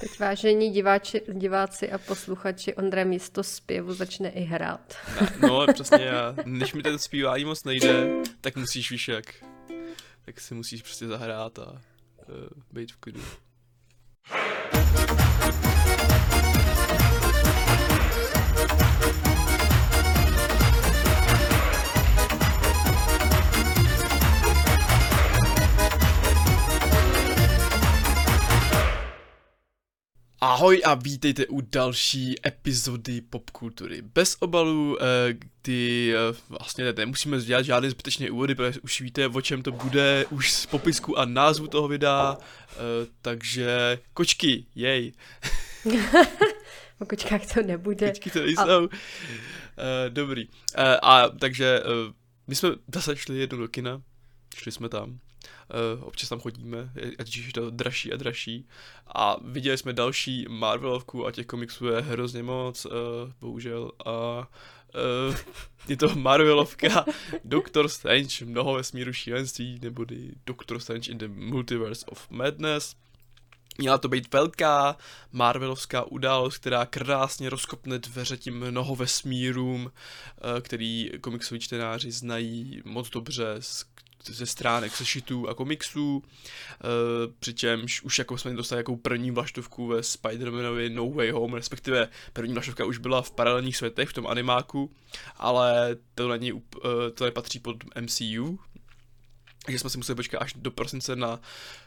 Teď vážení diváči, diváci a posluchači, Ondra místo zpěvu začne i hrát. No, přesně, já, než mi ten zpívání moc nejde, tak musíš, víš jak, tak si musíš prostě zahrát a uh, být v klidu. Ahoj a vítejte u další epizody popkultury. Bez obalů, eh, kdy eh, vlastně nemusíme dělat žádné zbytečné úvody, protože už víte, o čem to bude, už z popisku a názvu toho videa, eh, takže kočky, jej. o kočkách to nebude. Kočky to nejsou. A... Dobrý. A takže my jsme zase šli jednou do kina, šli jsme tam občas tam chodíme, ať je to dražší a dražší. A viděli jsme další Marvelovku a těch komiksů je hrozně moc, uh, bohužel. A uh, je to Marvelovka Doctor Strange, mnoho vesmíru šílenství, nebo Doctor Strange in the Multiverse of Madness. Měla to být velká Marvelovská událost, která krásně rozkopne dveře tím mnoho vesmírům, který komiksoví čtenáři znají moc dobře z ze stránek sešitů a komiksů, uh, přičemž už jako jsme dostali jako první vlaštovku ve Spider-Manovi No Way Home, respektive první vlaštovka už byla v paralelních světech, v tom animáku, ale to není, uh, to nepatří pod MCU, takže jsme si museli počkat až do prosince na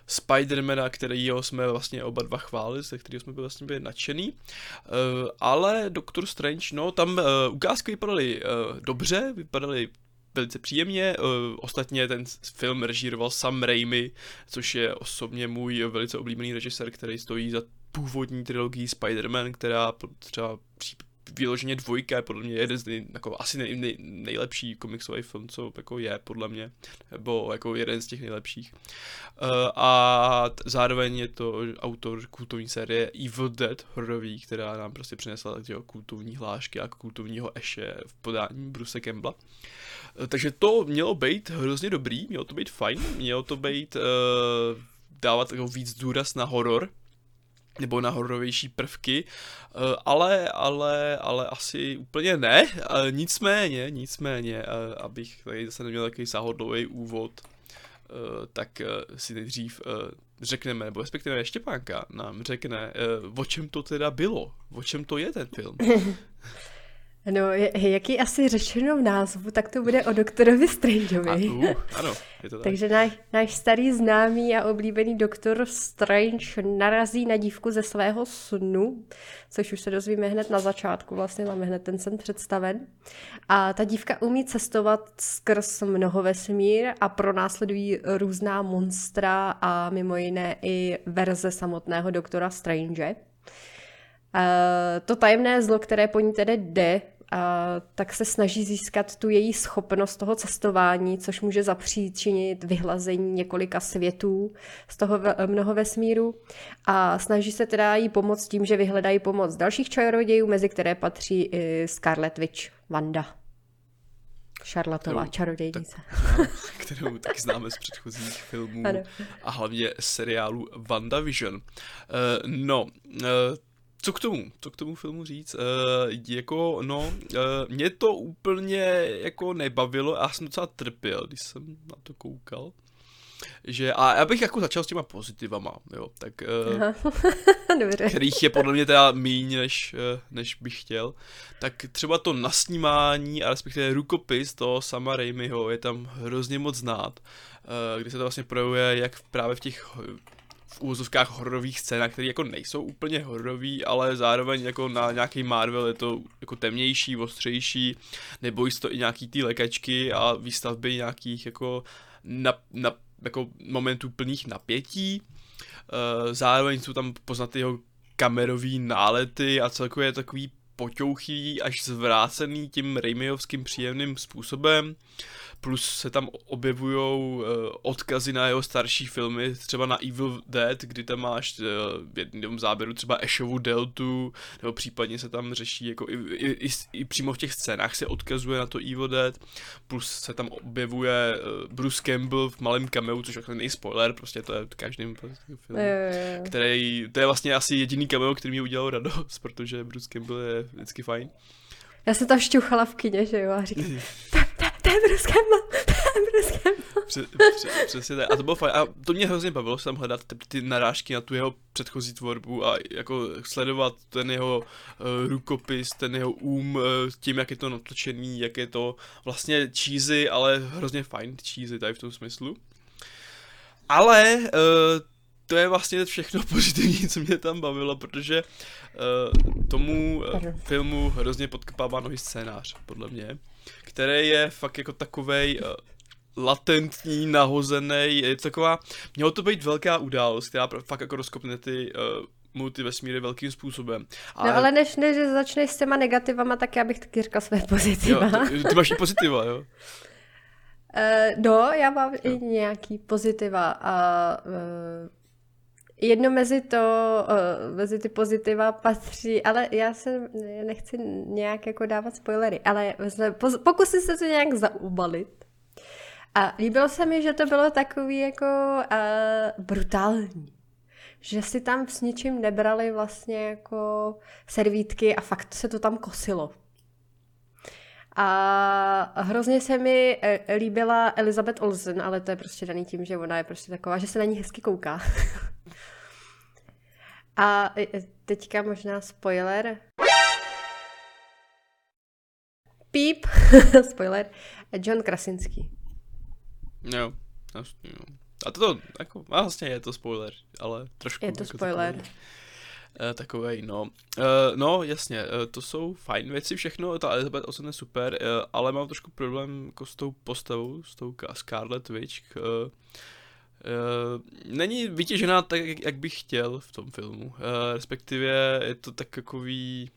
Spidermana, kterýho jsme vlastně oba dva chválili, se kterého jsme byli vlastně byli nadšený. Uh, ale Doctor Strange, no tam uh, ukázky vypadaly uh, dobře, vypadaly velice příjemně. Uh, ostatně ten film režíroval Sam Raimi, což je osobně můj velice oblíbený režisér, který stojí za původní trilogii Spider-Man, která třeba vyloženě dvojka je podle mě jeden z nej, jako asi nej, nej, nejlepší komiksový film, co jako je podle mě, nebo jako jeden z těch nejlepších. Uh, a t- zároveň je to autor kultovní série Evil Dead hororový, která nám prostě přinesla tyho kultovní hlášky a kultovního eše v podání Bruce Campbella. Uh, takže to mělo být hrozně dobrý, mělo to být fajn, mělo to být uh, dávat jako víc důraz na horor, nebo na hororovější prvky, eh, ale, ale, ale asi úplně ne, eh, nicméně, nicméně, eh, abych tady zase neměl takový sáhodlový úvod, tak si nejdřív řekneme, nebo respektive Štěpánka nám řekne, o čem to teda bylo, o čem to je ten film. No, jak je asi řečeno v názvu, tak to bude o doktorovi Strangeovi. A, uh, ano, je to tak. Takže náš, náš starý známý a oblíbený doktor Strange narazí na dívku ze svého snu, což už se dozvíme hned na začátku, vlastně máme hned ten sen představen. A ta dívka umí cestovat skrz mnoho vesmír a pronásledují různá monstra a mimo jiné i verze samotného doktora Strange. To tajemné zlo, které po ní tedy jde, tak se snaží získat tu její schopnost toho cestování, což může zapříčinit vyhlazení několika světů z toho mnoho vesmíru. A snaží se teda jí pomoct tím, že vyhledají pomoc dalších čarodějů, mezi které patří i Scarlet Witch, Wanda. Šarlatová čarodějnice. kterou tak známe z předchozích filmů ano. a hlavně seriálu WandaVision. Uh, no, uh, co k tomu, co k tomu filmu říct, uh, jako, no, uh, mě to úplně jako nebavilo, já jsem docela trpěl, když jsem na to koukal. Že, a já bych jako začal s těma pozitivama, jo, tak, uh, kterých je podle mě teda míň, než, uh, než bych chtěl, tak třeba to nasnímání a respektive rukopis toho sama Raimiho je tam hrozně moc znát, uh, kdy se to vlastně projevuje jak právě v těch v úvozovkách hororových scénách, které jako nejsou úplně hororový, ale zároveň jako na nějaký Marvel je to jako temnější, ostřejší, nebo to i nějaký ty lékačky a výstavby nějakých jako, na, na, jako momentů plných napětí. Uh, zároveň jsou tam poznat jeho kamerový nálety a celkově takový poťouchý až zvrácený tím Raimiovským příjemným způsobem plus se tam objevují uh, odkazy na jeho starší filmy, třeba na Evil Dead, kdy tam máš uh, v jednom záběru třeba Ashovu deltu, nebo případně se tam řeší, jako i, i, i, i přímo v těch scénách se odkazuje na to Evil Dead, plus se tam objevuje uh, Bruce Campbell v malém cameu, což jako není spoiler, prostě to je v každém prostě filmu, který, to je vlastně asi jediný cameo, který mi udělal radost, protože Bruce Campbell je vždycky fajn. Já jsem tam šťuchala v kině, že jo, a říkám, to je Campbell. Přesně tak. A to bylo fajn. A to mě hrozně bavilo se tam hledat ty, ty narážky na tu jeho předchozí tvorbu a jako sledovat ten jeho uh, rukopis, ten jeho um, uh, tím, jak je to natočený, jak je to vlastně cheesy, ale hrozně fajn cheesy tady v tom smyslu. Ale uh, to je vlastně všechno pozitivní, co mě tam bavilo, protože uh, tomu uh, filmu hrozně podkopává nový scénář, podle mě který je fakt jako takovej uh, latentní, nahozený, je to taková, mělo to být velká událost, která fakt jako rozkopne ty uh, multivesmíry velkým způsobem. Ale... No ale než, než začneš s těma negativama, tak já bych taky říkal své pozitiva. Jo, ty, ty máš i pozitiva, jo? Uh, no, já mám jo. i nějaký pozitiva a uh, Jedno mezi to, uh, mezi ty pozitiva patří, ale já se nechci nějak jako dávat spoilery, ale pokusím se to nějak zaubalit. A líbilo se mi, že to bylo takový jako uh, brutální. Že si tam s ničím nebrali vlastně jako servítky a fakt se to tam kosilo. A hrozně se mi e, líbila Elizabeth Olsen, ale to je prostě daný tím, že ona je prostě taková, že se na ní hezky kouká. A teďka možná spoiler. Píp, spoiler, John Krasinski. Jo, vlastně, jo. A to, jako, vlastně je to spoiler, ale trošku. Je to jako spoiler. Takový, uh, takovej, no. Uh, no, jasně, uh, to jsou fajn věci všechno, ta Elizabeth Olsen je super, uh, ale mám trošku problém jako s tou postavou, s tou Scarlet Witch, Uh, není vytěžená tak, jak bych chtěl v tom filmu. Uh, respektive je to tak takový...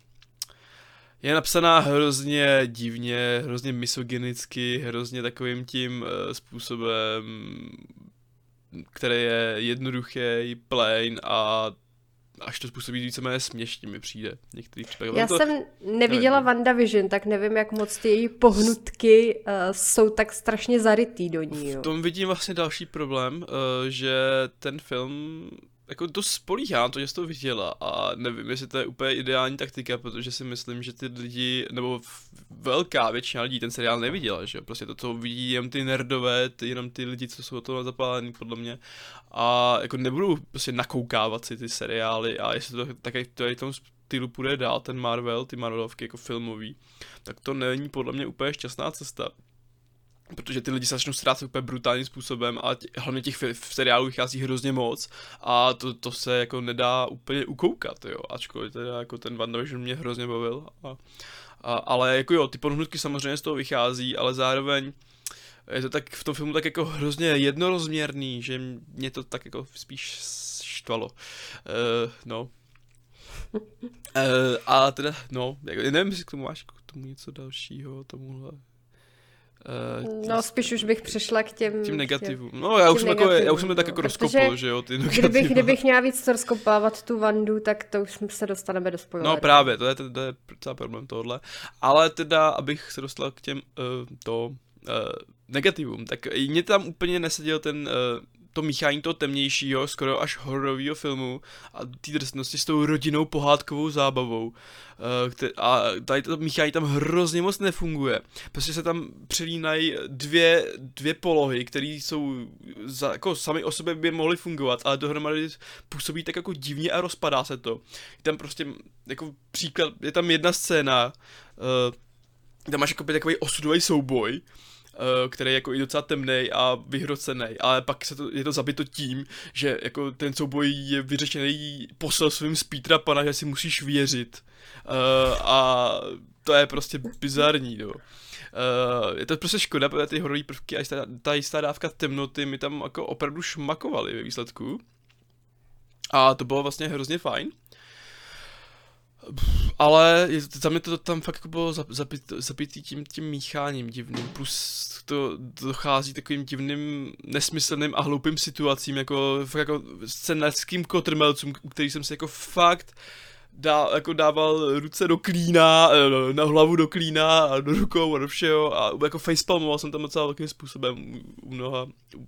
Je napsaná hrozně divně, hrozně misogynicky, hrozně takovým tím uh, způsobem, který je jednoduchý, plain a až to způsobí víceméně směšně mi přijde případech. Já to, jsem neviděla nevím. WandaVision, tak nevím, jak moc ty její pohnutky uh, jsou tak strašně zarytý do ní. Jo. V tom vidím vlastně další problém, uh, že ten film jako to spolíhá to, že jsi to viděla a nevím, jestli to je úplně ideální taktika, protože si myslím, že ty lidi, nebo velká většina lidí ten seriál neviděla, že prostě to, co vidí jen ty nerdové, ty, jenom ty lidi, co jsou o toho zapálení podle mě. A jako nebudu prostě nakoukávat si ty seriály a jestli to také v tom stylu půjde dál, ten Marvel, ty Marvelovky jako filmový, tak to není podle mě úplně šťastná cesta protože ty lidi se začnou ztrácet úplně brutálním způsobem a tě, hlavně těch v, seriálu vychází hrozně moc a to, to se jako nedá úplně ukoukat, jo, ačkoliv teda jako ten WandaVision mě hrozně bavil, a, a, ale jako jo, ty pohnutky samozřejmě z toho vychází, ale zároveň je to tak v tom filmu tak jako hrozně jednorozměrný, že mě to tak jako spíš štvalo, uh, no. Uh, a teda, no, jako, nevím, jestli k tomu máš k tomu něco dalšího, tomuhle. Uh, no, spíš už bych přešla k těm... Tím negativům. No, já už, jsem, jako, já už jsem to tak jako rozkopl, že jo, ty negativum. Kdybych, kdybych měla víc rozkopávat tu Vandu, tak to už se dostaneme do spoileru. No právě, to je, to, to je celá problém tohle. Ale teda, abych se dostal k těm, uh, to, uh, negativům, tak mě tam úplně neseděl ten uh, to míchání toho temnějšího, skoro až hororového filmu a té drsnosti s tou rodinou pohádkovou zábavou. Uh, a tady to míchání tam hrozně moc nefunguje. Prostě se tam přelínají dvě, dvě polohy, které jsou za, jako sami o sobě by mohly fungovat, ale dohromady působí tak jako divně a rozpadá se to. Je tam prostě jako příklad, je tam jedna scéna, uh, tam máš jako takový osudový souboj, Eh, který je jako i docela temný a vyhrocený, ale pak se to, je to zabito tím, že jako ten souboj je vyřešený poselstvím z Petra Pana, že si musíš věřit. Uh, a to je prostě bizarní, no. Uh, je to prostě škoda, protože ty horové prvky a ta, ta jistá dávka temnoty mi tam jako opravdu šmakovaly ve výsledku. A to bylo vlastně hrozně fajn. Ale za mě to tam fakt jako bylo zapit, zapitý tím, tím mícháním divným, plus to dochází takovým divným, nesmyslným a hloupým situacím, jako, fakt jako scenarickým kotrmelcům, u kterých jsem si jako fakt dá, jako dával ruce do klína, eh, na hlavu do klína a do rukou a do všeho a jako facepalmoval jsem tam docela velkým způsobem u mnoha,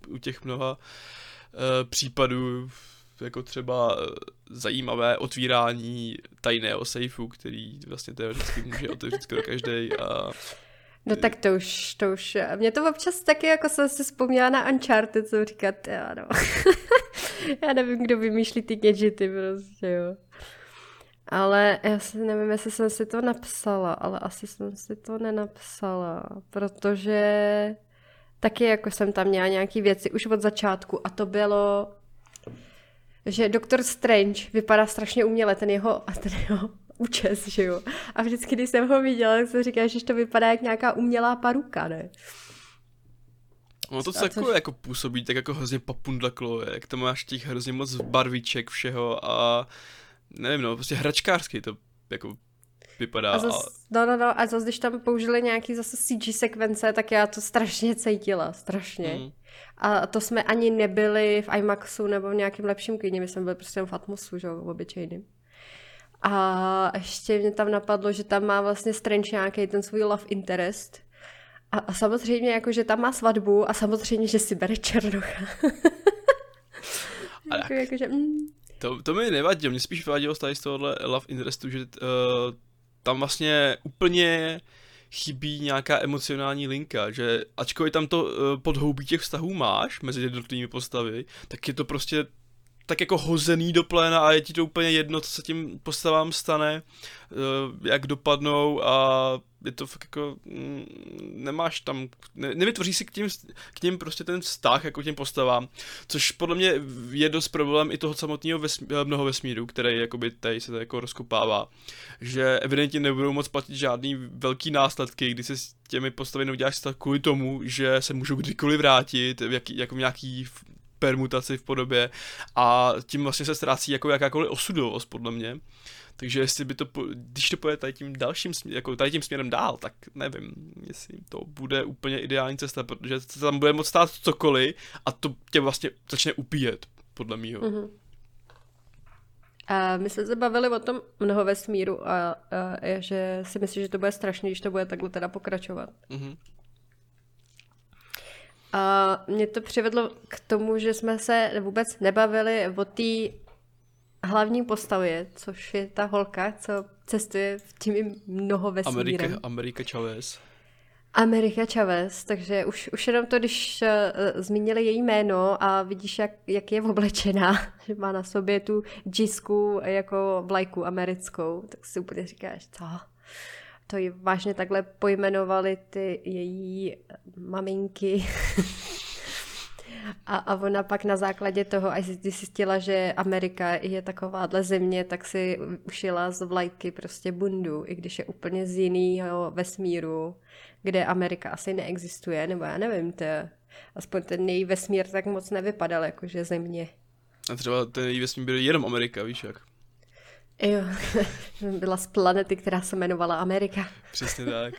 u těch mnoha uh, případů jako třeba eh, zajímavé otvírání tajného sejfu, který vlastně teoreticky může otevřít skoro každý a No tak to už, to už, mě to občas taky jako jsem si vzpomněla na Uncharted, co říkat, já no. já nevím, kdo vymýšlí ty gadgety prostě, jo. Ale já si nevím, jestli jsem si to napsala, ale asi jsem si to nenapsala, protože taky jako jsem tam měla nějaký věci už od začátku a to bylo že Doktor Strange vypadá strašně uměle, ten jeho, ten jeho účes, že jo. A vždycky, když jsem ho viděla, tak jsem říkala, že to vypadá jak nějaká umělá paruka, ne? No to celkově což... jako působí tak jako hrozně papundaklo, jak to máš těch hrozně moc barviček všeho a nevím no, prostě hračkářský to jako vypadá. A zas, no, no, no, a zase, když tam použili nějaký zase CG sekvence, tak já to strašně cítila, strašně. Mm. A to jsme ani nebyli v IMAXu nebo v nějakém lepším kyně, my jsme byli prostě v Atmosu, že v obyčejným. A ještě mě tam napadlo, že tam má vlastně Strange nějaký ten svůj love interest. A, a samozřejmě jako, že tam má svatbu a samozřejmě, že si bere Černocha. jako, jako, že, mm. to, to mi nevadilo, mě spíš vadilo z tohohle love interestu, že uh, tam vlastně úplně chybí nějaká emocionální linka, že ačkoliv tam to uh, podhoubí těch vztahů máš mezi jednotlivými postavy, tak je to prostě tak jako hozený do pléna a je ti to úplně jedno, co se tím postavám stane, uh, jak dopadnou a je to fakt jako, mm, nemáš tam, ne, nevytvoří si k tím, k ním prostě ten vztah jako těm postavám, což podle mě je dost problém i toho samotného vesmí, eh, mnoho vesmíru, který jakoby tady se to jako rozkopává, že evidentně nebudou moc platit žádný velký následky, když se s těmi postavy neuděláš vztah kvůli tomu, že se můžou kdykoliv vrátit, v jaký, jako v nějaký permutaci v podobě a tím vlastně se ztrácí jako jakákoliv osudovost podle mě. Takže jestli by to, když to pojede tady tím dalším, jako tady tím směrem dál, tak nevím, jestli to bude úplně ideální cesta, protože se tam bude moct stát cokoliv a to tě vlastně začne upíjet, podle mýho. Mm-hmm. A my jsme se bavili o tom mnoho vesmíru a, a, a že si myslím, že to bude strašný, když to bude takhle teda pokračovat. Mm-hmm. A mě to přivedlo k tomu, že jsme se vůbec nebavili o té hlavní postavě, což je ta holka, co cestuje v tím mnoho vesmírem. Amerika, Amerika Chavez. Amerika Chavez, takže už, už jenom to, když uh, zmínili její jméno a vidíš, jak, jak je oblečená, že má na sobě tu džisku jako vlajku americkou, tak si úplně říkáš, co? To ji vážně takhle pojmenovali ty její maminky. A, a ona pak na základě toho, až zjistila, že Amerika je takováhle země, tak si ušila z vlajky prostě bundu, i když je úplně z jiného vesmíru, kde Amerika asi neexistuje, nebo já nevím, to aspoň ten její vesmír tak moc nevypadal jakože země. A třeba ten její vesmír byl jenom Amerika, víš jak? Jo, byla z planety, která se jmenovala Amerika. Přesně tak.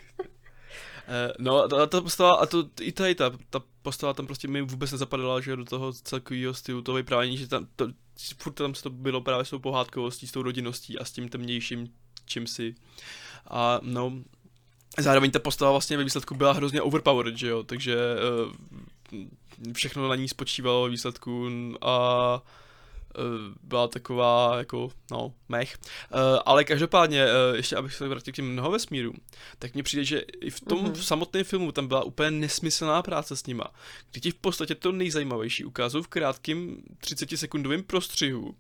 Eh, no a ta postava, a to i tady ta, ta postava tam prostě mi vůbec nezapadala, že do toho celkového stylu, toho vyprávění, že tam, to, furt tam se to bylo právě s tou pohádkovostí, s tou rodinností a s tím temnějším čím si. A no, zároveň ta postava vlastně ve výsledku byla hrozně overpowered, že jo, takže uh, všechno na ní spočívalo výsledku a Eh, byla taková jako, no, mech. Uh, ale každopádně, uh, ještě abych se vrátil k těm mnoho vesmíru, tak mně přijde, že i v tom mm-hmm. samotném filmu tam byla úplně nesmyslná práce s nima, kdy ti v podstatě to nejzajímavější ukážou v krátkém 30 sekundovém prostřihu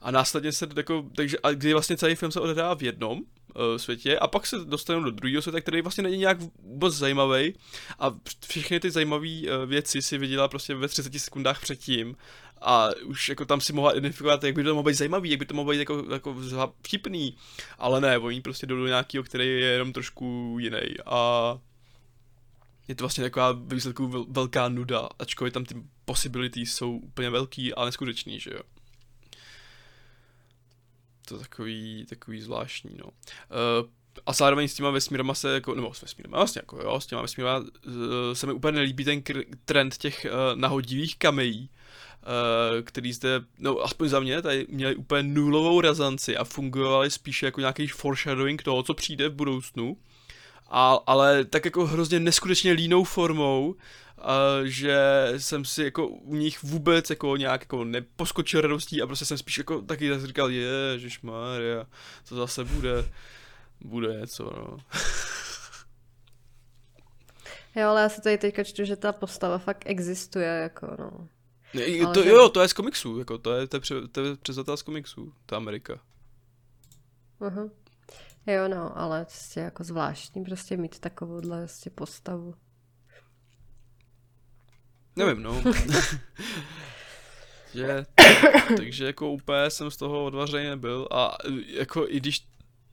a následně se jako, takže, a kdy vlastně celý film se odehrává v jednom uh, světě a pak se dostanou do druhého světa, který vlastně není nějak vůbec zajímavý a všechny ty zajímavé uh, věci si viděla prostě ve 30 sekundách předtím a už jako tam si mohla identifikovat, jak by to mohlo být zajímavý, jak by to mohlo být jako, jako vtipný, ale ne, oni prostě jdou do nějakého, který je jenom trošku jiný a je to vlastně taková výsledku velká nuda, ačkoliv tam ty possibilities jsou úplně velký a neskutečný, že jo. to takový, takový zvláštní, no. Uh, a zároveň s těma vesmírama se jako, nebo s vesmírama, vlastně jako jo, s těma vesmírama uh, se mi úplně nelíbí ten kr- trend těch uh, nahodivých kamejí, který zde, no aspoň za mě, tady měli úplně nulovou razanci a fungovali spíše jako nějaký foreshadowing toho, co přijde v budoucnu, a, ale tak jako hrozně neskutečně línou formou, Uh, že jsem si jako u nich vůbec jako nějak jako neposkočil radostí a prostě jsem spíš jako taky říkal, Maria, to zase bude, bude něco, no. jo, ale já se tady teďka čtu, že ta postava fakt existuje, jako no. Ne, to, že... Jo, to je z komiksů, jako to je, to je, pře, to je přezatel z komiksů, ta Amerika. Uh-huh. Jo, no, ale prostě jako zvláštní prostě mít takovouhle prostě postavu. Nevím, no. že, takže jako úplně jsem z toho odvařený nebyl a jako i když,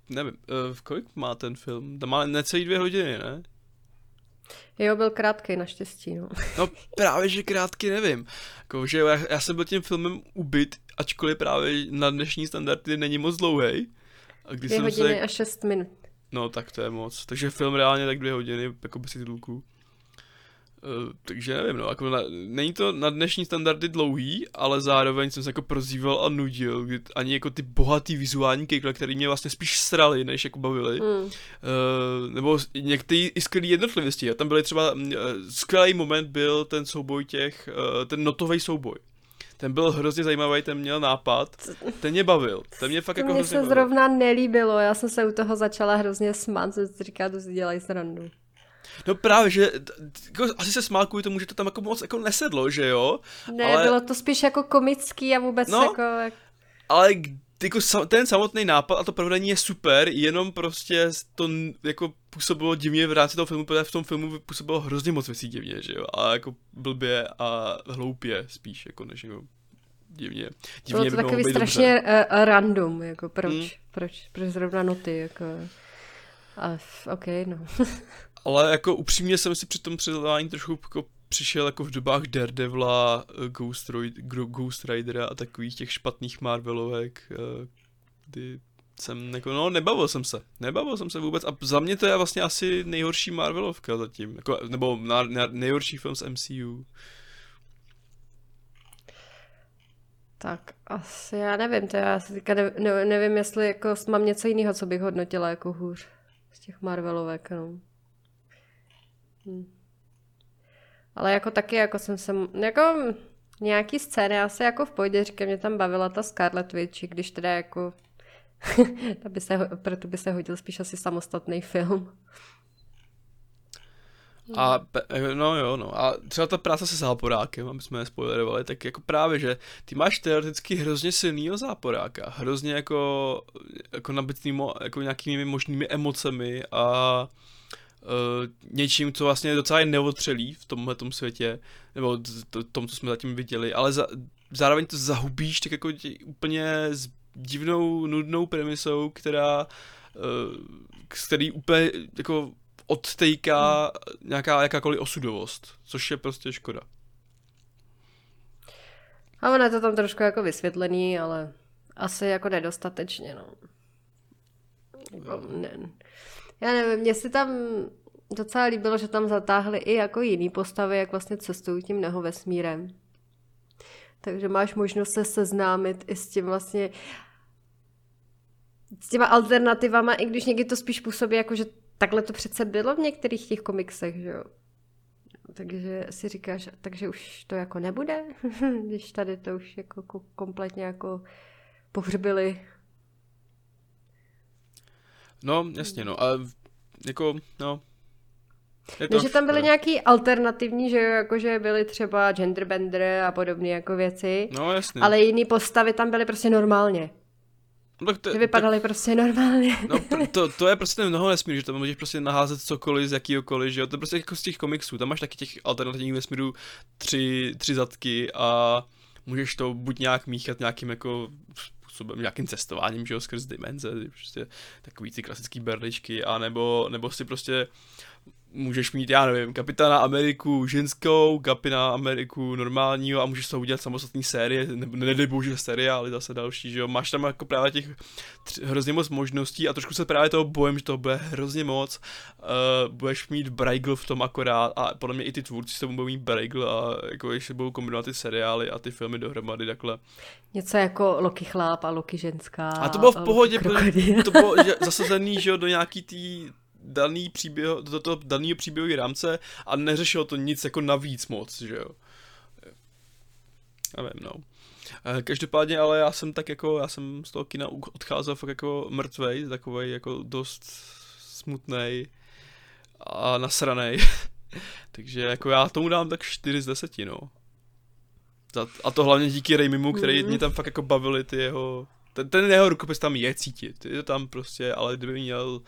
nevím, uh, kolik má ten film? Tam má necelý dvě hodiny, ne? Jo, byl krátký naštěstí, no. No právě, že krátký nevím. Jako, že já, já jsem byl tím filmem ubyt, ačkoliv právě na dnešní standardy není moc dlouhý. A když dvě jsem hodiny se... a šest minut. No tak to je moc. Takže film reálně tak dvě hodiny, jako bez titulků. Uh, takže nevím, no, jako na, není to na dnešní standardy dlouhý, ale zároveň jsem se jako prozýval a nudil, kdy ani jako ty bohatý vizuální kejkle, který mě vlastně spíš srali, než jako bavili, mm. uh, nebo některý i skvělý jednotlivosti, a tam byly třeba, uh, skvělý moment byl ten souboj těch, uh, ten notový souboj. Ten byl hrozně zajímavý, ten měl nápad, ten mě bavil, ten mě fakt jako mě se bavil. zrovna nelíbilo, já jsem se u toho začala hrozně smát, jsem si říkala, to si dělají srandu. No právě, že jako, asi se smál kvůli tomu, že to tam jako moc jako nesedlo, že jo? Ne, ale... bylo to spíš jako komický a vůbec no, jako... Ale jako ten samotný nápad a to provedení je super, jenom prostě to jako působilo divně v rámci toho filmu, protože v tom filmu působilo hrozně moc věcí divně, že jo? A jako blbě a hloupě spíš, jako než jako divně. divně bylo to takový strašně uh, random, jako proč, hmm. proč, proč zrovna noty, jako... A, ok, no. Ale jako upřímně jsem si při tom předávání trošku jako přišel jako v dobách Daredevila, eh, Ghost, Ghost Ridera a takových těch špatných Marvelovek, eh, kdy jsem jako, no nebavil jsem se, nebavil jsem se vůbec a za mě to je vlastně asi nejhorší Marvelovka zatím, jako, nebo na, na, nejhorší film z MCU. Tak asi já nevím, to já si teďka ne, ne, nevím, jestli jako mám něco jiného, co bych hodnotila jako hůř z těch Marvelovek, no. Hm. Ale jako taky, jako jsem se, jako nějaký scény asi jako v pohodě, říkám, mě tam bavila ta Scarlet Witch, když teda jako, by se, proto by se hodil spíš asi samostatný film. A no jo, no. A třeba ta práce se záporákem, aby jsme nespoilerovali, tak jako právě, že ty máš teoreticky hrozně silnýho záporáka, hrozně jako, jako nabitný jako nějakými možnými emocemi a něčím, co vlastně je docela neotřelý v tomhle světě, nebo to, tom, co jsme zatím viděli, ale za, zároveň to zahubíš tak jako tě, úplně s divnou, nudnou premisou, která uh, s který úplně jako odtejká hmm. nějaká jakákoliv osudovost, což je prostě škoda. A ono je to tam trošku jako vysvětlený, ale asi jako nedostatečně, no. Jako, ne, já nevím, mně se tam docela líbilo, že tam zatáhli i jako jiný postavy, jak vlastně cestují tím neho vesmírem. Takže máš možnost se seznámit i s tím vlastně s těma alternativama, i když někdy to spíš působí jako, že takhle to přece bylo v některých těch komiksech, že jo. Takže si říkáš, takže už to jako nebude, když tady to už jako kompletně jako pohřbili No, jasně, no. A jako, no, je to... No, že tam byly nějaký alternativní, že jo, jakože byly třeba genderbender a podobné jako věci. No, jasně. Ale jiný postavy tam byly prostě normálně. No, tak to, že vypadaly tak, prostě normálně. No, to, to je prostě mnoho nesmír, že tam můžeš prostě naházet cokoliv z jakýhokoliv, že jo, to je prostě jako z těch komiksů, tam máš taky těch alternativních vesmírů tři, tři zadky a můžeš to buď nějak míchat nějakým jako způsobem, nějakým cestováním, že jo, skrz dimenze, prostě takový ty klasický berličky, a nebo, nebo si prostě můžeš mít, já nevím, kapitána Ameriku ženskou, kapitána Ameriku normálního a můžeš to udělat samostatný série, nebo nedej bože seriály zase další, že jo, máš tam jako právě těch tři, hrozně moc možností a trošku se právě toho bojím, že to bude hrozně moc, uh, budeš mít Braigl v tom akorát a podle mě i ty tvůrci s tomu budou mít Braigl a jako ještě budou kombinovat ty seriály a ty filmy dohromady takhle. Něco jako Loki chláp a Loki ženská. A to bylo v pohodě, to bylo zasazený, že jo, do nějaký tý daný příběh, do toho daného příběhového rámce a neřešilo to nic jako navíc moc, že jo. Nevím, no. Eh, každopádně, ale já jsem tak jako, já jsem z toho kina odcházel fakt jako mrtvej, takovej jako dost smutnej a nasranej. Takže jako já tomu dám tak 4 z 10, no. A to hlavně díky Raimimu, který mm. mě tam fakt jako bavili ty jeho... Ten, ten jeho rukopis tam je cítit, je to tam prostě, ale kdyby měl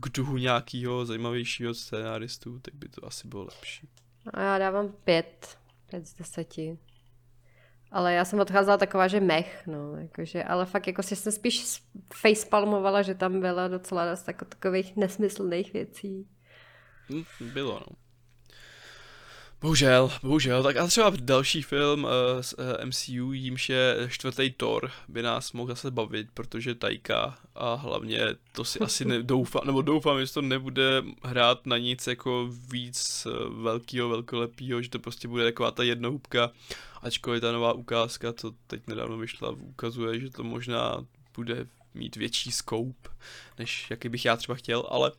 k duhu nějakého zajímavějšího scénáristu, tak by to asi bylo lepší. A já dávám pět, pět z deseti. Ale já jsem odcházela taková, že mech, no, jakože, ale fakt jako si jsem spíš facepalmovala, že tam byla docela dost jako takových nesmyslných věcí. Hm, bylo, no. Bohužel, bohužel. Tak a třeba další film uh, z uh, eh, MCU, jímž je čtvrtý Thor, by nás mohl zase bavit, protože Tajka a hlavně to si asi nedoufám, nebo doufám, že to nebude hrát na nic jako víc uh, velkýho, velkolepýho, že to prostě bude taková ta jednohubka, ačkoliv ta nová ukázka, co teď nedávno vyšla, ukazuje, že to možná bude mít větší scope, než jaký bych já třeba chtěl, ale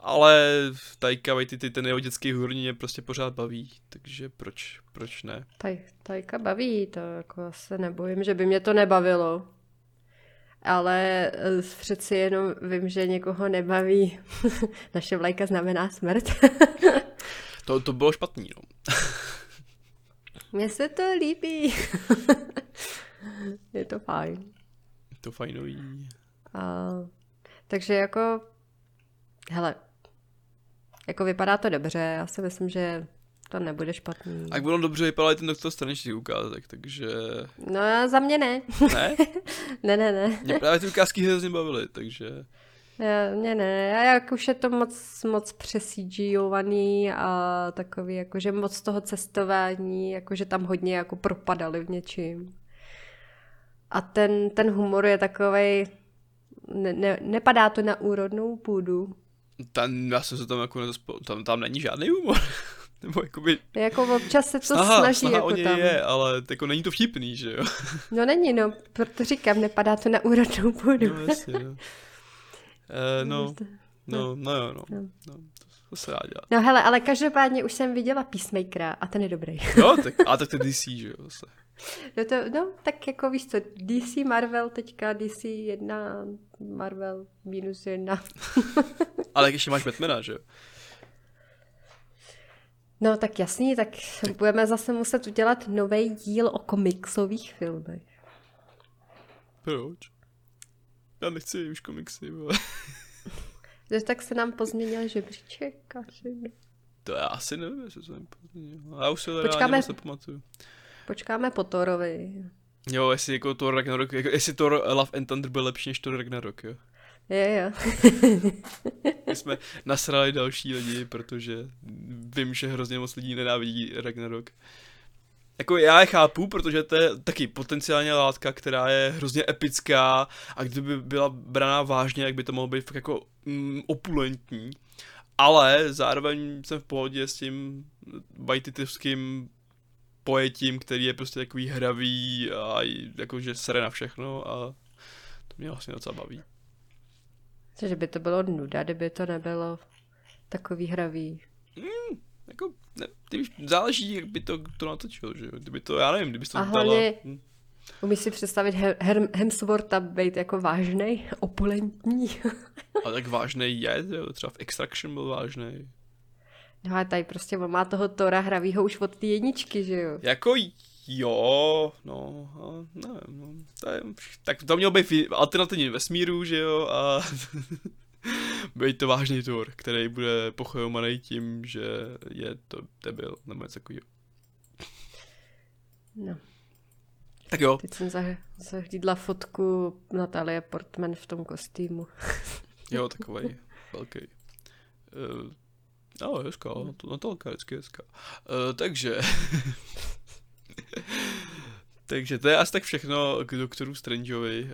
ale Taika Waititi, ten jeho dětský humor mě prostě pořád baví, takže proč, proč ne? Taj, tajka baví, to jako se nebojím, že by mě to nebavilo. Ale eh, přeci jenom vím, že někoho nebaví. Naše vlajka znamená smrt. to, to bylo špatný, no. Mně se to líbí. Je to fajn. Je to fajnový. A, takže jako, hele, jako vypadá to dobře, já si myslím, že to nebude špatný. A jak bylo dobře vypadal i ten doktor straničních ukázek, takže... No za mě ne. Ne? ne, ne, ne. Mě právě ty ukázky hrozně bavily, takže... Já, mě ne, já jak už je to moc, moc přesídžijovaný a takový, jakože moc toho cestování, jakože tam hodně jako propadali v něčím. A ten, ten humor je takový, ne, ne, nepadá to na úrodnou půdu, tam, já jsem se tam jako nezaspo, tam, tam není žádný humor. Nebo jakoby... Jako občas se to snaha, snaží snaha jako o něj tam. je, ale jako není to vtipný, že jo? No není, no, proto říkám, nepadá to na úrodnou půdu. No jasně, no. E, no, no, no jo, no. no. no to se dá dělat. No hele, ale každopádně už jsem viděla Peacemakera a ten je dobrý. Jo, tak, a tak to DC, že jo, zase. No, to, no, tak jako víš co, DC Marvel teďka, DC jedna, Marvel minus jedna. Ale ještě máš Batmana, že jo? No tak jasný, tak budeme zase muset udělat nový díl o komiksových filmech. Proč? Já nechci už komiksy, Že tak se nám pozměnil žebříček asi. To já asi nevím, jestli se mi pozměnil. Já už se Počkáme, se pamatuju. Počkáme po Thorovi. Jo, jestli jako Thor Ragnarok, jako, jestli Thor Love and Thunder byl lepší než Thor Ragnarok, jo. Je, jo. My jsme nasrali další lidi, protože vím, že hrozně moc lidí nenávidí Ragnarok. Jako já je chápu, protože to je taky potenciálně látka, která je hrozně epická a kdyby byla braná vážně, jak by to mohlo být fakt jako mm, opulentní. Ale zároveň jsem v pohodě s tím bajtitivským pojetím, který je prostě takový hravý a jakože sere na všechno a to mě vlastně docela baví. Že by to bylo nuda, kdyby to nebylo takový hravý. Mm, jako, ne, ty záleží, jak by to, to natočil, že Kdyby to, já nevím, kdyby to A hlavně, dala... Hm. Umíš si představit Her- Hemswortha být jako vážnej, opulentní? A tak vážnej je, třeba v Extraction byl vážnej. No a tady prostě on má toho Tora hravýho už od té jedničky, že jo? Jako jo, no, nevím, no, to je, tak to mělo být alternativní vesmíru, že jo, a být to vážný Thor, který bude pochojovaný tím, že je to debil, nebo něco takového. No. Tak jo. Teď jsem zahlídla fotku Natalie Portman v tom kostýmu. jo, takový velký. Uh, No, hezká, to Natalka je hezká. Uh, takže... takže to je asi tak všechno k doktoru Strangeovi uh,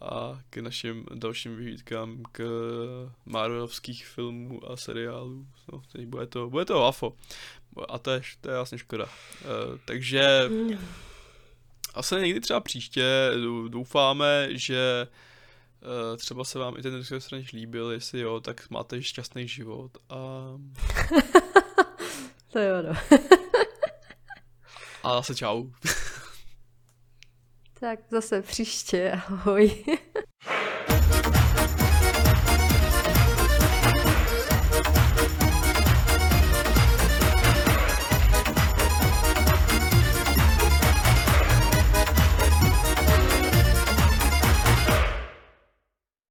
a k našim dalším vyhlídkám k Marvelovských filmů a seriálů. No, teď bude to, bude to wafo. A to je, to je vlastně škoda. Uh, takže asi někdy třeba příště doufáme, že třeba se vám i ten Strange líbil, jestli jo, tak máte šťastný život a... to jo, no. a zase čau. tak zase příště, ahoj.